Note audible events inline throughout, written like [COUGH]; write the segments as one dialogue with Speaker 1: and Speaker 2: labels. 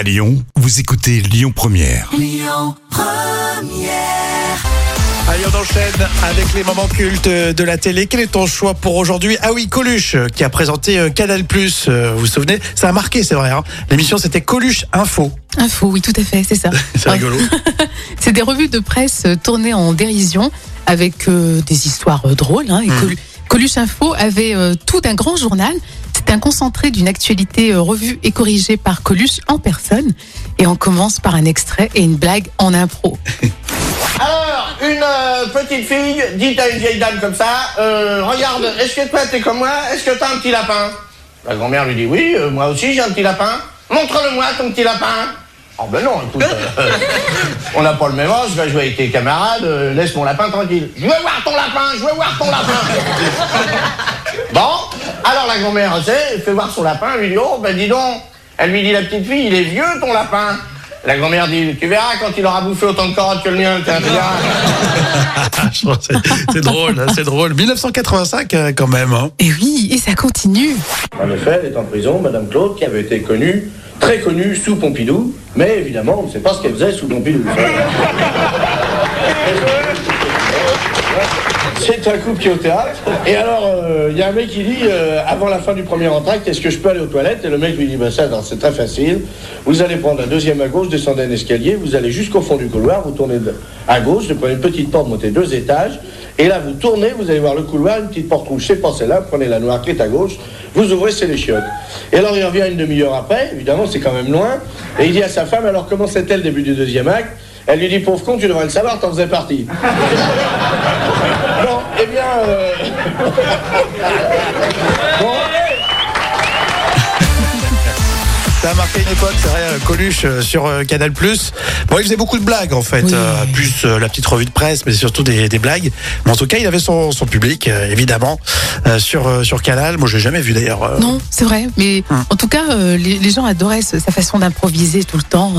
Speaker 1: À Lyon, vous écoutez Lyon Première.
Speaker 2: Allez, on enchaîne avec les moments cultes de la télé. Quel est ton choix pour aujourd'hui? Ah oui, Coluche, qui a présenté euh, Canal+. euh, Vous vous souvenez? Ça a marqué, c'est vrai. hein. L'émission, c'était Coluche Info.
Speaker 3: Info, oui, tout à fait, c'est ça. [LAUGHS]
Speaker 2: C'est rigolo. [LAUGHS]
Speaker 3: C'est des revues de presse euh, tournées en dérision avec euh, des histoires euh, drôles. hein. Et Colu- Coluche Info avait euh, tout d'un grand journal. C'est un concentré d'une actualité euh, revue et corrigée par Coluche en personne. Et on commence par un extrait et une blague en impro. [LAUGHS]
Speaker 4: Alors, une euh, petite fille dit à une vieille dame comme ça, euh, regarde, est-ce que toi t'es comme moi? Est-ce que t'as un petit lapin? La grand-mère lui dit, oui, euh, moi aussi j'ai un petit lapin. Montre-le-moi ton petit lapin. Oh ben non, écoute, euh, [LAUGHS] on n'a pas le même âge, je vais jouer avec tes camarades, euh, laisse mon lapin tranquille. Je veux voir ton lapin, je veux voir ton lapin. [LAUGHS] alors la grand-mère, elle fait voir son lapin, elle lui dit, oh ben dis donc, elle lui dit, la petite fille, il est vieux ton lapin. La grand-mère dit, tu verras quand il aura bouffé autant de carottes que le mien, [LAUGHS]
Speaker 2: c'est drôle, hein, c'est drôle. 1985 euh, quand même. hein.
Speaker 3: Et oui, et ça continue.
Speaker 4: En effet, elle est en prison, Madame Claude, qui avait été connue, très connue sous Pompidou, mais évidemment, on ne sait pas ce qu'elle faisait sous Pompidou. [LAUGHS] C'est un couple qui est au théâtre. Et alors, euh, il y a un mec qui dit, euh, avant la fin du premier entracte, est-ce que je peux aller aux toilettes? Et le mec lui dit, bah ça, c'est très facile. Vous allez prendre la deuxième à gauche, descendez un escalier, vous allez jusqu'au fond du couloir, vous tournez à gauche, vous prenez une petite porte, montez deux étages, et là, vous tournez, vous allez voir le couloir, une petite porte rouge, c'est pas celle-là, prenez la noire qui est à gauche, vous ouvrez, c'est les chiottes. Et alors, il revient une demi-heure après, évidemment, c'est quand même loin, et il dit à sa femme, alors comment c'était le début du deuxième acte? Elle lui dit, pauvre con, tu devrais le savoir, t'en faisais partie. Eh bien. euh, [LAUGHS] bon,
Speaker 2: Ça a marqué une époque, c'est vrai, euh, Coluche euh, sur euh, Canal+. Bon, il faisait beaucoup de blagues en fait,
Speaker 3: Oui.
Speaker 2: euh, plus euh, la petite revue de presse, mais surtout des, des blagues. Mais en tout cas, il avait son, son public, euh, évidemment, euh, sur euh, sur Canal. Moi, je l'ai jamais vu d'ailleurs. euh.
Speaker 3: Non, c'est vrai. Mais
Speaker 2: Hum.
Speaker 3: en tout cas, euh, les, les gens adoraient ce- sa façon d'improviser tout le temps.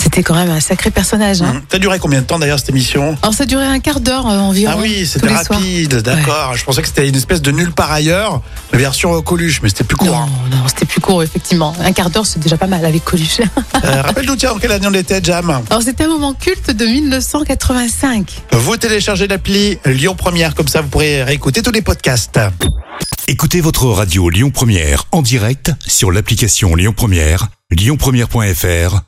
Speaker 3: C'était quand même un sacré personnage. hein.
Speaker 2: Ça a duré combien de temps d'ailleurs cette émission
Speaker 3: Alors ça durait un quart d'heure euh, environ.
Speaker 2: Ah oui, c'était rapide, d'accord. Je pensais que c'était une espèce de nulle part ailleurs, la version Coluche, mais c'était plus court.
Speaker 3: Non,
Speaker 2: hein.
Speaker 3: non, c'était plus court, effectivement. Un quart d'heure, c'est déjà pas mal avec Coluche.
Speaker 2: Euh, [LAUGHS] Rappelle-nous, tiens, en quelle année on était, Jam
Speaker 3: Alors, c'était un moment culte de 1985.
Speaker 2: Vous téléchargez l'appli Lyon Première, comme ça vous pourrez réécouter tous les podcasts.
Speaker 1: Écoutez votre radio Lyon Première en direct sur l'application Lyon Première, lyonpremière.fr